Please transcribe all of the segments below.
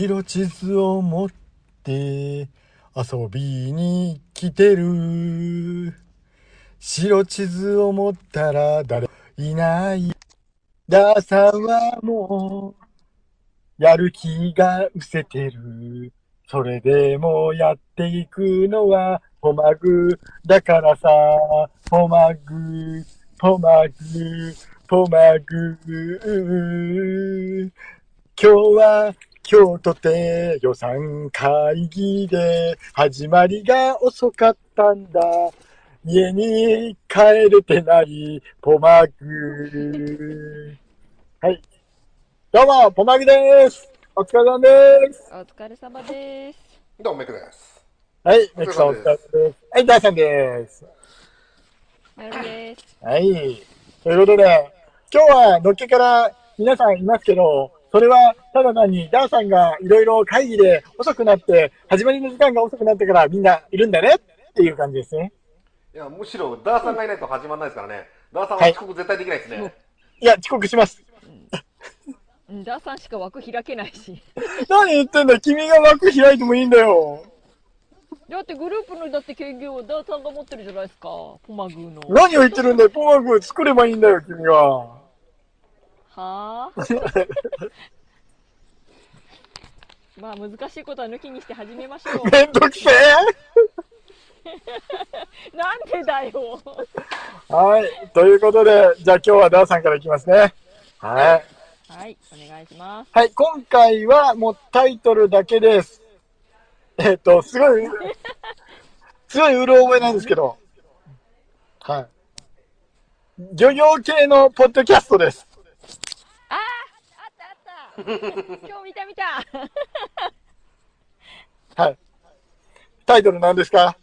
白地図を持って遊びに来てる。白地図を持ったら誰もいない。ダーさんはもう、やる気が失せてる。それでもやっていくのは、ポマグだからさ、ポマグ、ポマグ、ポマグ。今日は京都で予算会議で始まりが遅かったんだ。家に帰れてないポマグ。はい。どうも、ポマグです。お疲れ様です。お疲れ様です。どうも、メクです。はい、メクさんお疲れ様です。はい、ダーさんです。なるです。はい。ということで、今日はのっけから皆さんいますけど、それはただ単にダーさんがいろいろ会議で遅くなって、始まりの時間が遅くなってからみんないるんだねっていう感じですね。いや、むしろ、ダーさんがいないと始まらないですからね。ダーさんははい遅刻絶対できないですね。いや、遅刻します。うんダーさんしか枠開けないし。何言ってんだ君が枠開いてもいいんだよ。だってグループのだって権限をダーさんが持ってるじゃないですか。ポマグーの。何を言ってるんだよ。ポマグ作ればいいんだよ、君は。はあ？まあ難しいことは抜きにして始めましょう。めんどくせえ。なんでだよ。はい。ということで、じゃあ今日はダーさんからいきますね。はい。はい、お願いします。はい、今回はもうタイトルだけです。えっ、と、すごい、すごいうろ覚えなんですけど、はい。漁業系のポッドキャストです。今日見た見た。はい。タイトル何ですか？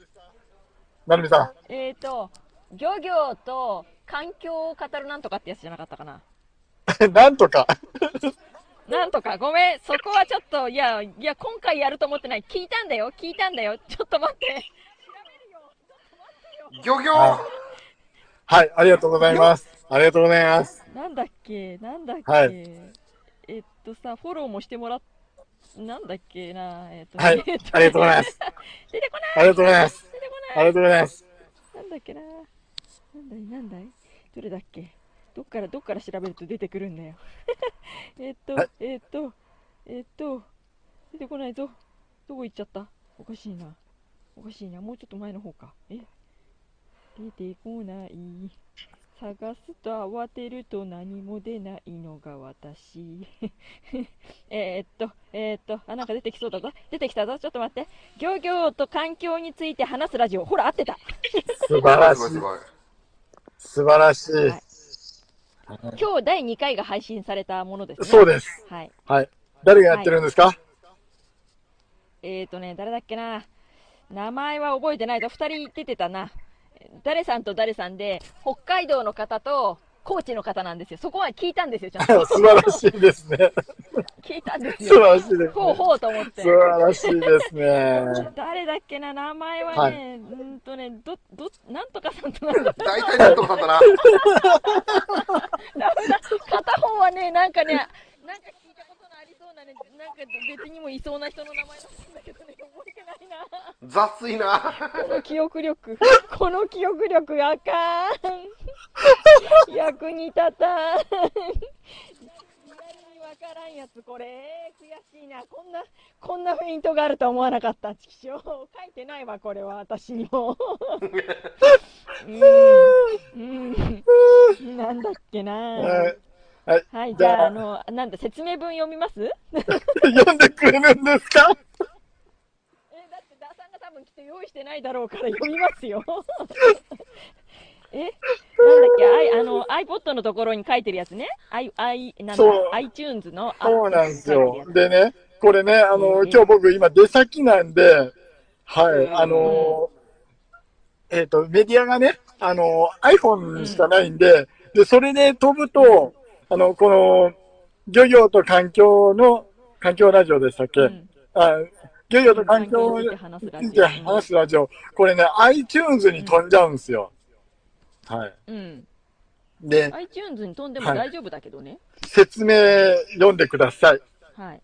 なるみさえっと、漁業と環境を語るなんとかってやつじゃなかったかな。ん。なんとか。なんとか、ごめん、そこはちょっと、いや、いや、今回やると思ってない。聞いたんだよ、聞いたんだよ。ちょっと待って。漁業はいはい、ありがとうございます。ありがとうございます。なんだっけ、なんだっけ？はいとさ、フォローもしてもらっ、なんだっけな、えっと、はいえっと ありがとうございます。出てこないありがとうございます。出てこありがとうございます。なんだっけな。なんだい、なんだいどれだっけどっから、どっから調べると出てくるんだよ。えっとはい、えっと、えっと、出てこないぞ。どこ行っちゃった？おかしいな。おかしいな。もうちょっと前の方か。え？出てこない。探すと慌てると何も出ないのが私。えーっと、えーっと、あ、なんか出てきそうだぞ。出てきたぞ。ちょっと待って。漁業と環境について話すラジオ。ほら、合ってた。素晴らしいすごいす。ごい。素晴らしい。はい今日第2回が配信されたものですね。そうです。はい。はい。誰がやってるんですか、えーとね、誰だっけな。名前は覚えてないぞ。二人出てたな。誰さんと誰さんで、北海道の方と高知の方なんですよ。そこは聞いたんですよ、ちゃんと。素晴らしいですね。聞いたんです素晴よ。らしいですね。ほうほうと思って素。晴らしいですね。誰だっけな、名前はね、はいうーんとね、ど、ど、なんとかさんとなんだ。大体なんとかさん だな。片方はね、なんかね、なんか聞いたことのありそうなね、なんか別にもいそうな人の名前なんだけどね、覚えてないな。雑いな。この記憶力、この記憶力あかん。役に立たん。わからんやつ、これ。悔しいな。こんな、こんなフェイントがあるとは思わなかった。チキショー書いてないわ、これは、私にも。うん。うん。なんだっけな。はい。はい。じゃあ、あの、なんだ、説明文読みます？読んでくれるんですかえ、だって、ダーさんが多分きっと用意してないだろうから読みますよ。え？なんだっけ、I、あの、iPod のところに書いてるやつね。I、I、なんだ？そう、iTunes の。あそうなんですよ。でね、これね、あの、うん今日僕今出先なんで、はい、うん。あの、えっ、と、メディアがね、あの、iPhone しかないんで、で、それで飛ぶと、あの、この、漁業と環境の、環境ラジオでしたっけ、うん。あ漁業と環境環境について話すラ話すラジオ。これね、iTunes に飛んじゃうんですよ。はい。うん。で、iTunes に飛んでもはい大丈夫だけどね。説明読んでください。はい。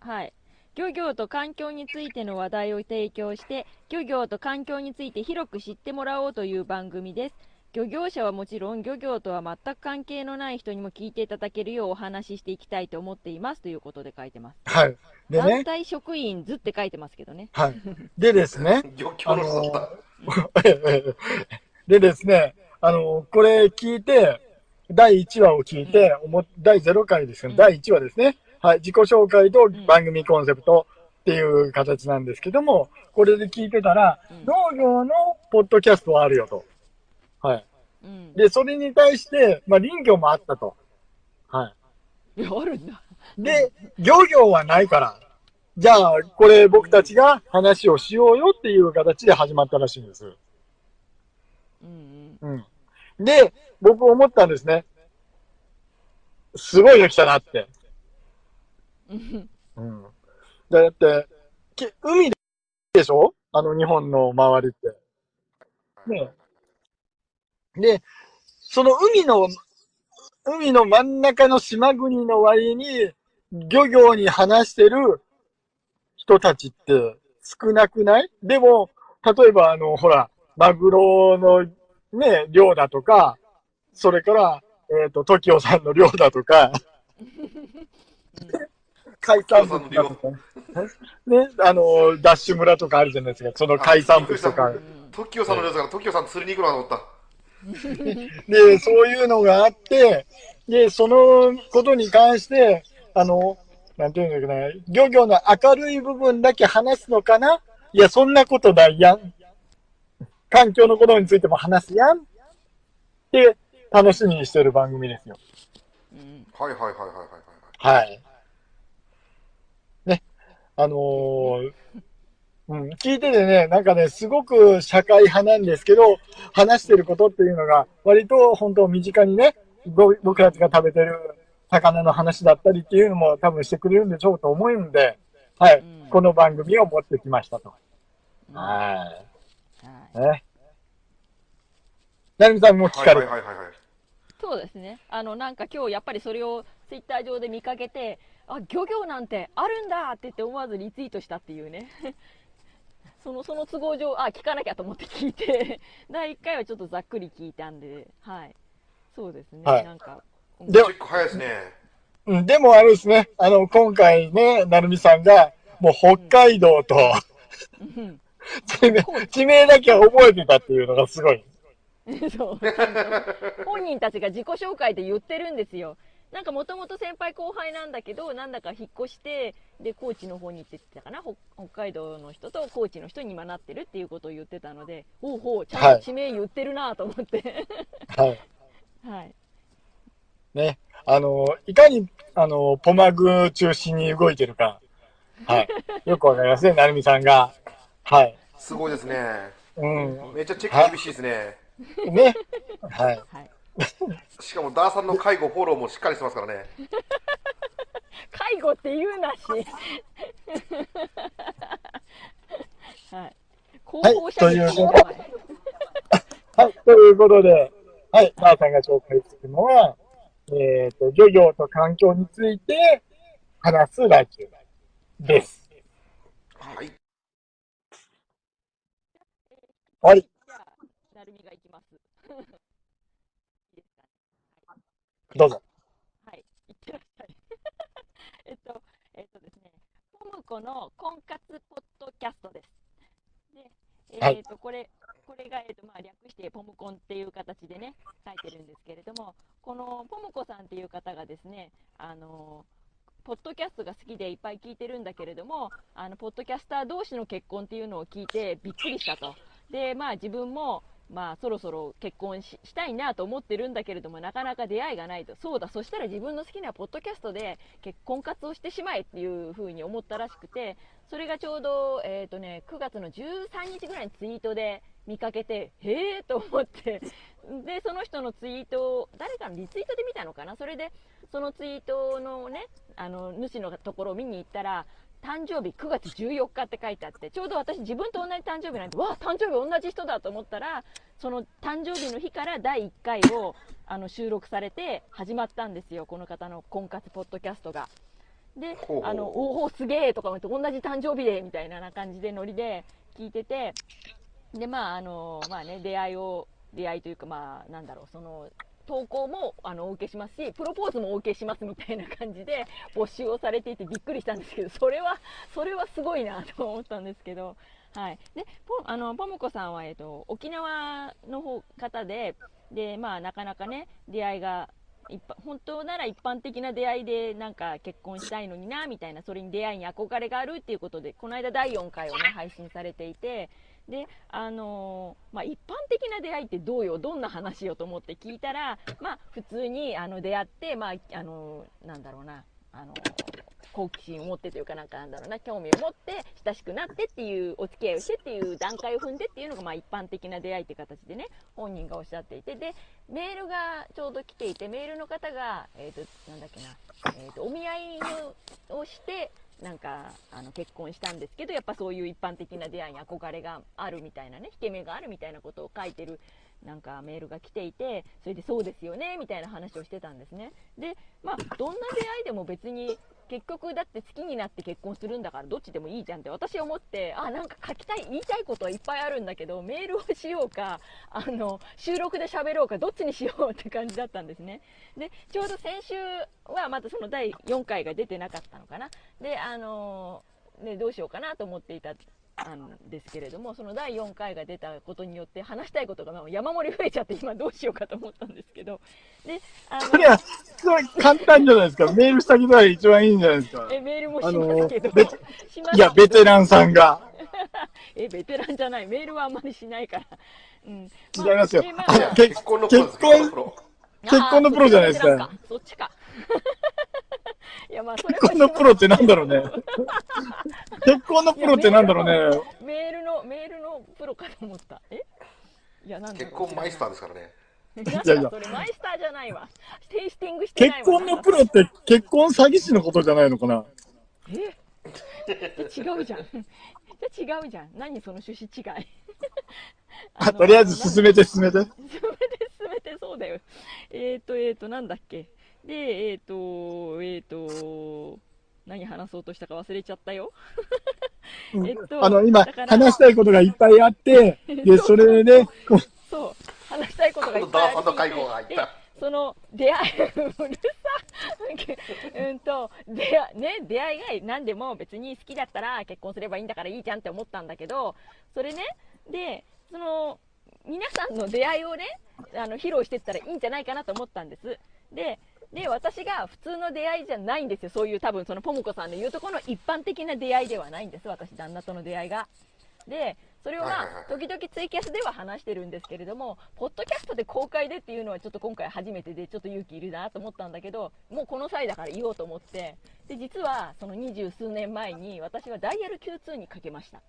はい。漁業と環境についての話題を提供して、漁業と環境について広く知ってもらおうという番組です。漁業者はもちろん、漁業とは全く関係のない人にも聞いていただけるようお話ししていきたいと思っていますということで書いてます。はい。で団ね、体職員図って書いてますけどね。はい。でですね、漁協の。でですね、あの、これ聞いて、第1話を聞いて、おも第0回ですけど、うん第1話ですね。はい、自己紹介と番組コンセプトっていう形なんですけども、これで聞いてたら、うん農業のポッドキャストはあるよと。はい。うん。で、それに対して、まあ、林業もあったと。はいや、あるんだ。い。で、漁業はないから、じゃあ、これ僕たちが話をしようよっていう形で始まったらしいんです。うんうん。で、僕思ったんですね。すごいの来たなって。うん。うん。だって、け海でしょ？あの日本の周りって。ねで、その海の、海の真ん中の島国の割に、漁業に話してる人たちって少なくない？でも、例えばあの、ほら、マグロのね、漁だとか、それから、えっ、と、トキオさんの漁だとか、海産物だとかね、ね、あの、ダッシュ村とかあるじゃないですか、その海産物とかう。ん。トキオさんのやつから、トキオさん釣りに行くのかと思った。で、そういうのがあって、で、そのことに関して、あの、なんていうんだっけな、漁業の明るい部分だけ話すのかな？いや、そんなことないやん。環境のことについても話すやん。って、楽しみにしてる番組ですよ。はいはいはいはいはい。はい。ね。あのーうん、聞いててね、なんかね、すごく社会派なんですけど、話してることっていうのが、割と本当身近にね、ぼ僕たちが食べてる魚の話だったりっていうのも多分してくれるんでしょうと思うんで、はい、うんこの番組を持ってきましたと。うんは。はいね。なるみさんも聞はいかれる？はいはいはいはい。そうですね。あの、なんか今日やっぱりそれをツイッター上で見かけて、あ、漁業なんてあるんだって言って思わずリツイートしたっていうね。その、その都合上、あ、聞かなきゃと思って聞いて、第1回はちょっとざっくり聞いたんで、はい。そうですね。はいなんか、で結構早いですね。うん、でもあれですね、あの、今回ね、なるみさんが、もう北海道と、うん地名地名だけ覚えてたっていうのがすごい。そう。本人たちが自己紹介で言ってるんですよ。なんかもともと先輩後輩なんだけど、なんだか引っ越して、で、高知の方に行ってたかな、北北海道の人と高知の人に今なってるっていうことを言ってたので、ほうほう、ちゃんと地名言ってるなと思って。はい。はい。ね。あの、いかに、あの、ポマグ中心に動いてるか。はい。よくわかりますね、なるみさんが。はい。すごいですね。うん。めっちゃチェック厳しいですね。ね。はい。はい。しかもダーさんの介護フォローもしっかりしてますからね。介護って言うなし。はい。広報者というですよ はい。ということで、はい。まーさんが紹介するのは、えっ、と、漁業と環境について話すラジオです。はい。終わり。じゃあ、なるみが行きます。いいですかね。どうぞ。はい、いってらっしゃい。えっと、えっとですね、ポムコの婚活ポッドキャストです。で、えはいっと、これ、これが、えっと、まあ、略してポムコンっていう形でね、書いてるんですけれども、このポムコさんっていう方がですね、あの、ポッドキャストが好きでいっぱい聞いてるんだけれども、あの、ポッドキャスター同士の結婚っていうのを聞いてびっくりしたと。で、まあ自分も、まあそろそろ結婚したいなと思ってるんだけれども、なかなか出会いがないと。そうだ、そしたら自分の好きなポッドキャストで結婚活をしてしまえっていうふうに思ったらしくて、それがちょうど、えっ、とね、9月の13日ぐらいにツイートで見かけて、へえと思って、で、その人のツイートを、誰かのリツイートで見たのかな？それで、そのツイートのね、あの、主のところを見に行ったら、誕生日9月14日って書いてあって、ちょうど私自分と同じ誕生日なんで、わあ、誕生日同じ人だと思ったら、その誕生日の日から第1回をあの収録されて始まったんですよ、この方の婚活ポッドキャストが。であのおおすげえとか思って同じ誕生日でみたいな感じでノリで聞いててでまああのまあね出会いを出会いというかまあなんだろうその投稿もあのお受けしますしプロポーズもお受けしますみたいな感じで募集をされていてびっくりしたんですけどそれはそれはすごいなと思ったんですけどはい。でポあのポムコさんは、えっと、沖縄の方方でで、まあ、なかなかね出会いが一般本当なら一般的な出会いでなんか結婚したいのになみたいなそれに出会いに憧れがあるっていうことでこの間第4回をね配信されていてであのーまあ、一般的な出会いってどうよ？どんな話よと思って聞いたら、まあ、普通にあの出会って、まああのーなんだろうな、あのー好奇心を持ってというかなんかなんだろうな興味を持って親しくなってっていうお付き合いをしてっていう段階を踏んでっていうのがまあ一般的な出会いって形でね本人がおっしゃっていて。でメールがちょうど来ていてメールの方が、えー、となんだっけな、えー、とお見合いををしてなんかあの結婚したんですけどやっぱそういう一般的な出会いに憧れがあるみたいなね引け目があるみたいなことを書いてるなんかメールが来ていてそれでそうですよねみたいな話をしてたんですね。でまあどんな出会いでも別に結局だって好きになって結婚するんだからどっちでもいいじゃんって私思ってあなんか書きたい言いたいことはいっぱいあるんだけどメールをしようか あの収録で喋ろうかどっちにしようって感じだったんですね。でちょうど先週はまたその第4回が出てなかったのかな。であのね、どうしようかなと思っていたんですけれどもその第4回が出たことによって話したいことがまあ山盛り増えちゃって今どうしようかと思ったんですけど。であのそれは、それ簡単じゃないですか。メール先が一番いいんじゃないですか。えメールもしますけど、いや、ベテランさんが。えベテランじゃない。メールはあんまりしないから、うん、違いますよ。でまあ結婚のプロ結婚結婚のプロじゃないですか。そっちか。いやまあそれ結婚のプロってなんだろうね。結婚のプロってなんだろうね。メールのメールのプロかと思った。え？いやなん結婚マイスターですからね。いやいやそれマイスターじゃないわ。テイスティングしてないわ。結婚のプロって結婚詐欺師のことじゃないのかな？え？違うじゃん。じゃ違うじゃん。何その趣旨違い？あとりあえず進めて進めて。進めて進めてそうだよ。えっ、ー、とえっ、ー、となんだっけ？でえっ、ー、とえっ、と何話そうとしたか忘れちゃったよ。えっとあの、今話したいことがいっぱいあって、で、それで、こう。そう。話したいことがいっぱいあっでた。その出会い、うるさうんと出会ね、出会いが何でも別に好きだったら結婚すればいいんだからいいじゃんって思ったんだけど、それね、で、その、皆さんの出会いをね、あの披露していったらいいんじゃないかなと思ったんです。で、で、私が普通の出会いじゃないんですよ。そういう多分そのポムコさんの言うところの一般的な出会いではないんです。私、旦那との出会いが。で、それをまあ、時々ツイキャスでは話してるんですけれども、ポッドキャストで公開でっていうのはちょっと今回初めてで、ちょっと勇気いるなと思ったんだけど、もうこの際だから言おうと思って、で、実はその二十数年前に私はダイヤル Q2 にかけました。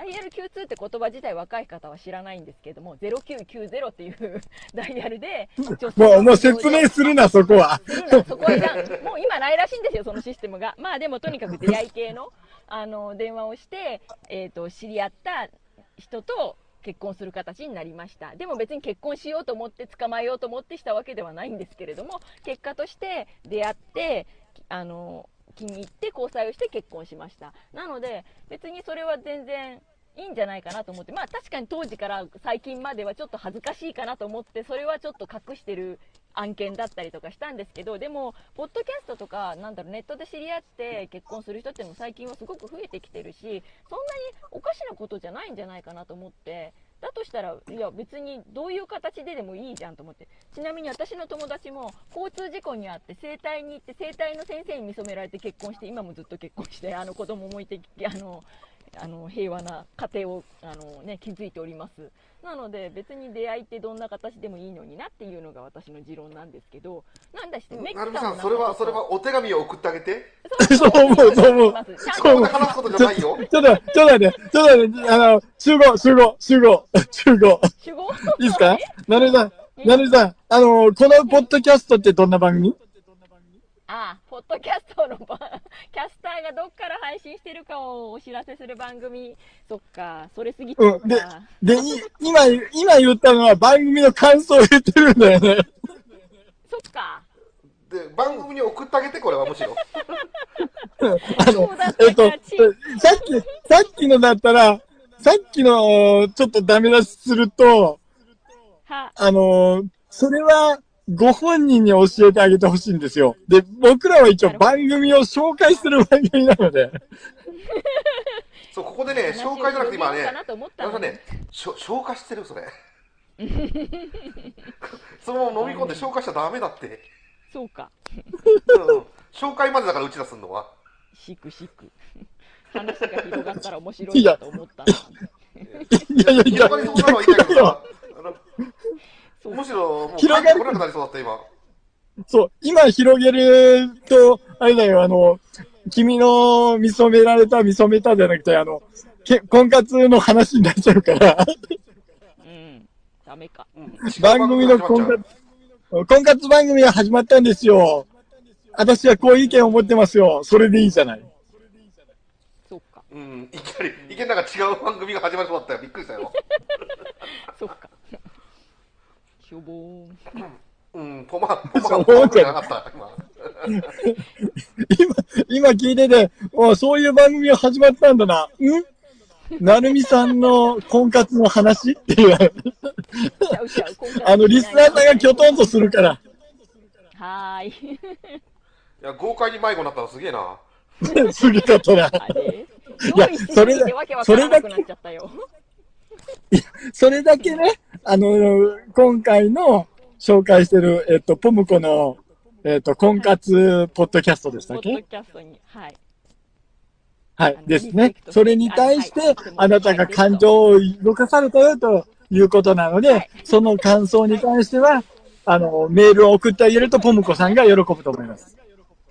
ダイヤル Q2 って言葉自体若い方は知らないんですけども、0990っていう ダイヤルで、もう、もう説明するな、そこは。そこはいらん。もう今ないらしいんですよ、そのシステムが。まあでもとにかく出会い系の、あの、電話をして、えっ、と、知り合った人と結婚する形になりました。でも別に結婚しようと思って捕まえようと思ってしたわけではないんですけれども、結果として出会って、あの、気に入って交際をして結婚しました。なので、別にそれは全然、いいんじゃないかなと思って、まあ確かに当時から最近まではちょっと恥ずかしいかなと思って、それはちょっと隠してる案件だったりとかしたんですけど、でも、ポッドキャストとか、なんだろう、ネットで知り合って結婚する人っていうのも最近はすごく増えてきてるし、そんなにおかしなことじゃないんじゃないかなと思って、だとしたら、いや別にどういう形ででもいいじゃんと思って。ちなみに私の友達も交通事故にあって整体に行って整体の先生に見初められて結婚して、今もずっと結婚して、あの子供もいて、あの、あの平和な家庭をあの、ね、築いております。なので別に出会いってどんな形でもいいのになっていうのが私の持論なんですけどなんだしてメッキなるみさんさんそれはそれはお手紙を送ってあげて。そう思う、そう。思う。そう思う話すことじゃないよ。ちょっと、ちょっと待って、ちょっと待って、ちょっと待って、あの、集合、集合、集合、集合。主語いいですか？なるみさん、なるみさん、あの、このポッドキャストってどんな番組？ああポッドキャストのばキャスターがどっから配信してるかをお知らせする番組そっかそれすぎてうん。でか、で、い今、今言ったのは番組の感想を言ってるんだよね。そっかで番組に送ってあげてこれはむしろ あのそうだっ、えっとさっき、さっきのだったら、さっきのちょっとダメ出しすると、は、あの、それはご本人に教えてあげてほしいんですよ。で、僕らは一応番組を紹介する番組なので、そう、ここでね、紹介じゃなくて今ねなと思ったのになんかね、しょ消化してる、それ。そのまま飲み込んで消化しちゃダメだって。そうか。うん紹介までだからうち出すのは。しくしく。話が広がったら面白いなと思った。いやいやいや、広がりそうなのはいいんだむしろ、もう、広がる帰ってこなくなりそうだった、今。そう、今広げると、あれだよ、あの、君の見初められた、見初めたじゃなくて、あの、け婚活の話になっちゃうから、うん。ダメか。うん 番組の婚活、婚活番組が始まったんですよ。私はこういう意見を持ってますよ。それでいいじゃない。そうか。うん、いきなり、いきなりなんか違う番組が始まりそうだったよ。びっくりしたよ。そうか。しょぼーん。うん、ポマ、ポマ、そうポマじゃなかった、今。今、今聞いてて、おそういう番組が始まったんだな。ん？なるみさんの婚活の話っていう、あの、リスナーさんがきょとんとするから。はーい。いや、豪快に迷子になったのすげえな。すげかったな。あれ？やそれだすぎてわけわからなくなっちゃったよ。それだけね、あの、今回の紹介してる、えっと、ポムコの、えっと、婚活ポッドキャストでしたっポッドけキャストに。はい。はいですねそれに対してはい、あなたが感情を動かされたよということなのはでい、その感想に関しては、あの、メールを送ってあげると、ポムコさんが喜ぶと思います。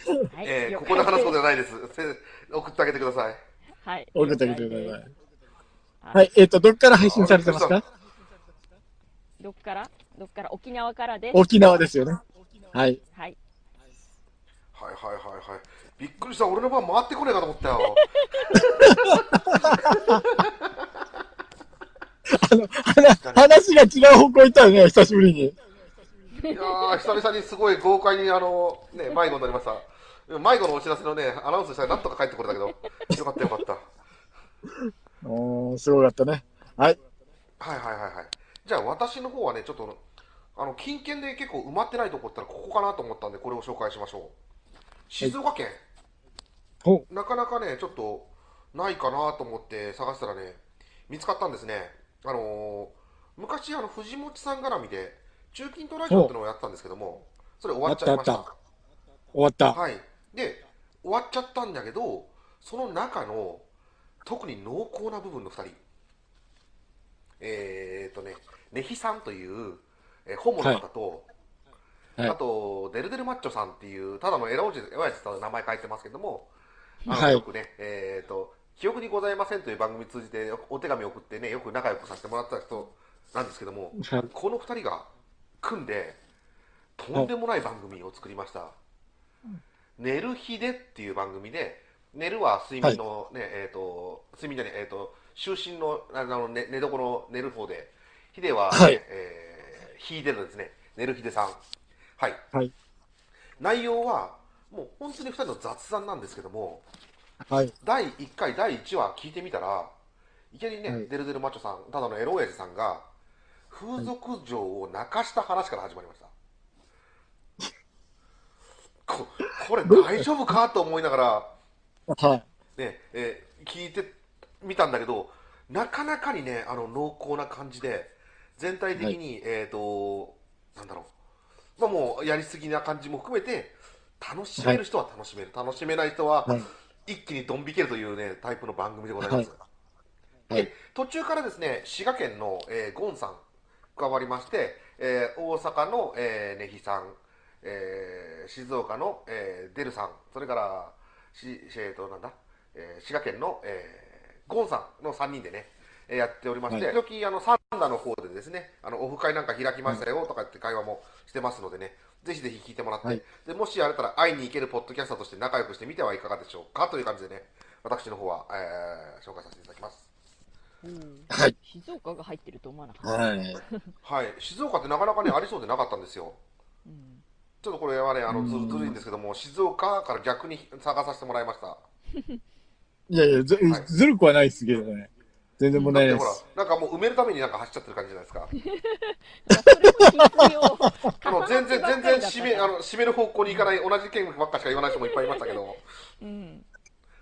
はいえー、ここで話すことじゃないです。せ送ってあげてください。はい。送ってあげてください。ははい。えっと、どっから配信されてますか？どっから？どっから？沖縄からです。沖縄ですよね。はい。はい。はいはいはいはい。びっくりした。俺の番回ってこねえかと思ったよ。あの、話話が違う方向行ったよね、久しぶりに。いやー、久々にすごい豪快に、あの、ね、迷子になりました。迷子のお知らせのね、アナウンスしたらなんとか帰ってこれたけど、よかったよかった。おー、すごかったね。はい。はいはいはいはい。じゃあ私の方はね、ちょっと、あの、近県で結構埋まってないとこったらここかなと思ったんで、これを紹介しましょう。静岡県。ほなかなかね、ちょっと、ないかなと思って探したらね、見つかったんですね。あのー昔、あの、藤本さん絡みで、中近東ラジオってのをやってたんですけども、それ終わっちゃいました。終わった。はい。で、終わっちゃったんだけど、その中の、特に濃厚な部分の2人。えー、っとね、ネヒさんという、えーホモの方と、はい。あと、デルデルマッチョさんっていう、ただのエラおじ、エラおじさんの名前書いてますけども、あのはいよくね、えー、っと、記憶にございませんという番組通じてお手紙を送ってね、よく仲良くさせてもらった人なんですけども、はい。この2人が組んで、とんでもない番組を作りました。寝る日でっていう番組で、寝るは睡眠のね、えっ、と、睡眠じゃねえ、えっ、と、就寝の、あの、寝寝床の寝る方で、ヒデは、ねはいえー、ヒーデルですね。寝るヒデさん。はい。はい。内容は、もう本当に2人の雑談なんですけども、はい。第1回、第1話聞いてみたら、いきなりね、はいデルデルマッチョさん、ただのエロ親父さんが、風俗嬢を泣かした話から始まりました。ここれ大丈夫かと思いながら、はい。ね、えー聞いてみたんだけど、なかなかにね、あの、濃厚な感じで、全体的に、えっ、と、なんだろう、まあもう、やりすぎな感じも含めて、楽しめる人は楽しめる、楽しめない人は、はい。一気にドン引けるというね、タイプの番組でございます。はい。で途中からですね、滋賀県の、えーゴンさん加わりまして、えー大阪の、えー、ネヒさん、えー静岡の、えーデルさん、それから、し、えーと、なんだ、えー滋賀県の、えーゴンさんの3人でね、えーやっておりまして、はい時々、あの、サンダの方でですね、あの、オフ会なんか開きましたよとかって会話もしてますのでね、ぜひぜひ聞いてもらって、はいで、もしあれたら会いに行けるポッドキャスターとして仲良くしてみてはいかがでしょうかという感じでね、私の方は、えー紹介させていただきます。うんはい。静岡が入ってると思わなかった。はい。はい、静岡ってなかなかね、ありそうでなかったんですよ。うんちょっとこれはね、あのずるずるいんですけども、静岡から逆に探させてもらいました。いやいや、ずはいずるくはないですけどね。全然問題ないです。ら、なんかもう埋めるためになんか走っちゃってる感じじゃないですか。あの全然、全然締め、あの、の、締める方向に行かない、同じ件ばっかしか言わない人もいっぱいいましたけど、うん。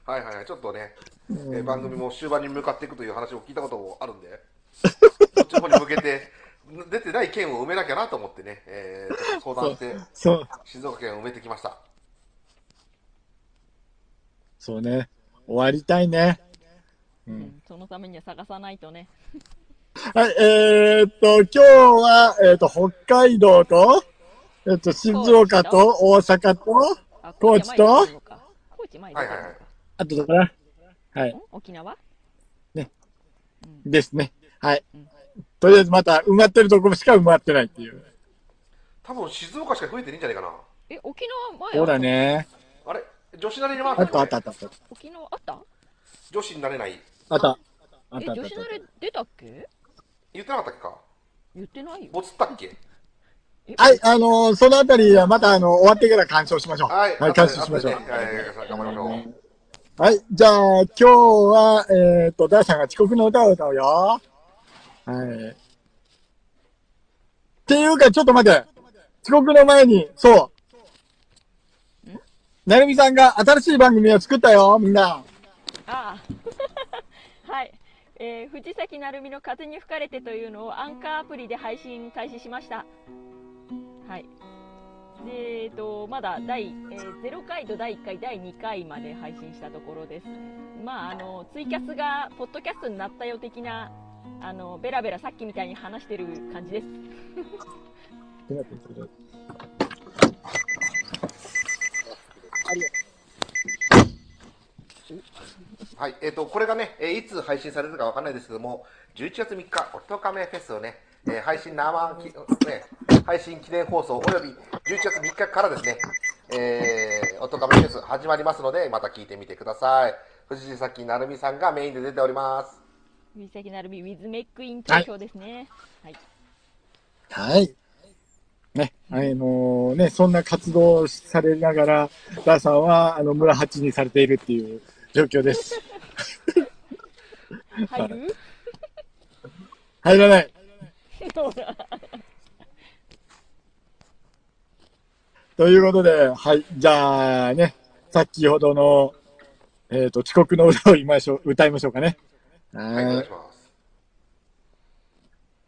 はいはいはい、ちょっとね、えー番組も終盤に向かっていくという話を聞いたこともあるんで、そっちの方に向けて、出てない県を埋めなきゃなと思ってね、えーちょっと相談して、そう、静岡県を埋めてきました。そうね。終わりたいね。う。うんん、そのためには探さないとね。はい、えーっと、今日は、えーっと、北海道と、えーっと、静岡と大阪と、あ高知と高知前はいはいはいあとどこだ？はい、ん？沖縄？ですね。はいうん。とりあえずまた埋まってるところしか埋まってないっていう。多分静岡しか増えてないんじゃないかな。え、沖縄前そうだ。ね。あれ？女子なれに回あったあったあったあった。沖縄あった？女子になれない。あった。あえ、ったあったあった女子慣れ出たっけ？言ってなかったっけか？言ってないよ。ボツったっけ？えはい、あのーそのあたりはまたあの、終わってから鑑賞しましょう。はい、はい、鑑賞しましょうはいはいはい頑張りましょう。はい。じゃあ、今日は、えっ、と、ダーさんが遅刻の歌を歌うよ。はい。っていうか、ちょっと待って。遅刻の前に、そう。なるみさんが新しい番組を作ったよ、みんな。ああ。えー藤崎なるみの風に吹かれてというのをアンカーアプリで配信開始しました。はい。で、えっと、まだ第、えー0回と第1回、第2回まで配信したところです。まあ、あの、ツイキャスが、ポッドキャストになったよ的な、あの、ベラベラさっきみたいに話してる感じです。はい、えっ、と、これがね、えーいつ配信されるかわかんないですけども、11月3日、おとかめフェスをね、えー配信生き、ね、配信記念放送および11月3日からですね、えー、おとかめフェス始まりますので、また聞いてみてください。藤崎なるみさんがメインで出ております。藤崎なるみ、ウィズメックイン投票ですね。はい。はい。ね、あのね、そんな活動をされながら、ダーさんは、あの、村八にされているっていう状況です。入 る入らない。ということで、はい。じゃあね、先ほどの、えっ、と、遅刻の歌を言いましょう、歌いましょうかね。はい、おはい願いします。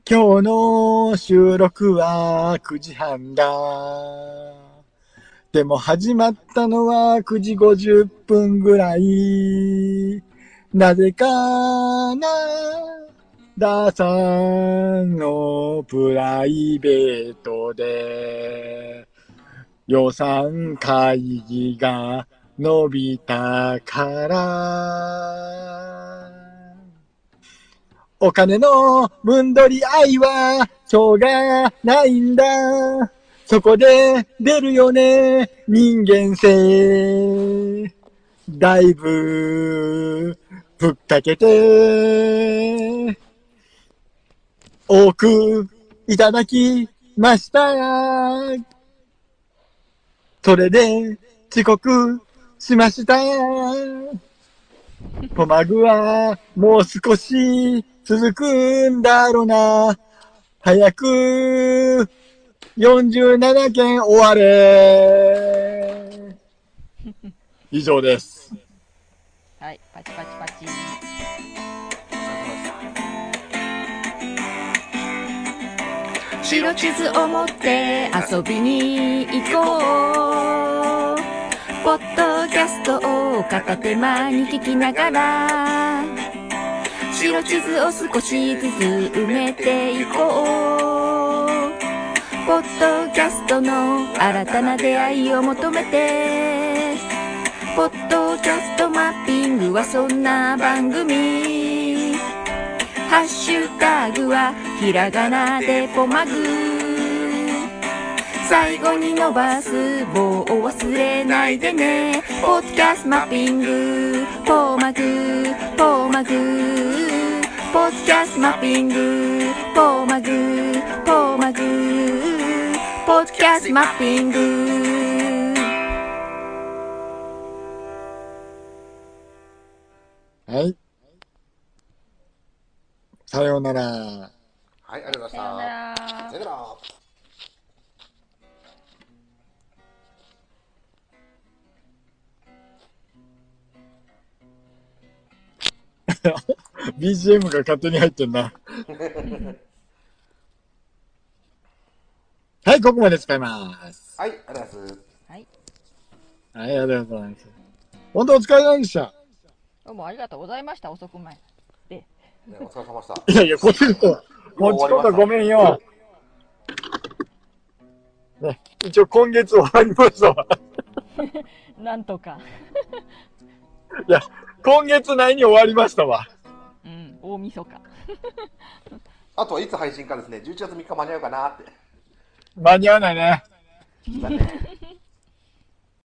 今日の収録は9時半だ。でも始まったのは9時50分ぐらい。なぜかなダーさんのプライベートで予算会議が伸びたから。お金の分取り合いはしょうがないんだ。そこで出るよね、人間性。だいぶ、ぶっかけて、多くいただきました。それで遅刻しました。コマグはもう少し続くんだろうな。早く47件終われ。以上です。はい、パチパチパチ。白地図を持って遊びに行こう。ポッドキャストを片手間に聞きながら、白地図を少しずつ埋めていこう。ポッドキャストの新たな出会いを求めて、ポッドキャストマッピングはそんな番組。ハッシュタグはひらがなでポマグ。最後に伸ばす棒を忘れないでね。ポッドキャストマッピング、ポマグ、ポマグ。ポッドキャストマッピング、ポーマグ、ポーマグ。ポッドキャストマッピング。はい。さようなら。はい、ありがとうございました。らさようなら。ー BGM が勝手に入ってんな。はい、ここまで使います。はい、ありがとうございます。はいはい、ありがとうございます。本当お疲れ様でした。どうもありがとうございました遅く前ね、お疲れ様でした。いやいや、こっちこそ、こっちこそごめんよ。ね、一応今月終わりましたわ。なんとかいや、今月内に終わりましたわ。うん大晦日 あとはいつ配信かですね、11月3日間に合うかなって。間に合わないね。だね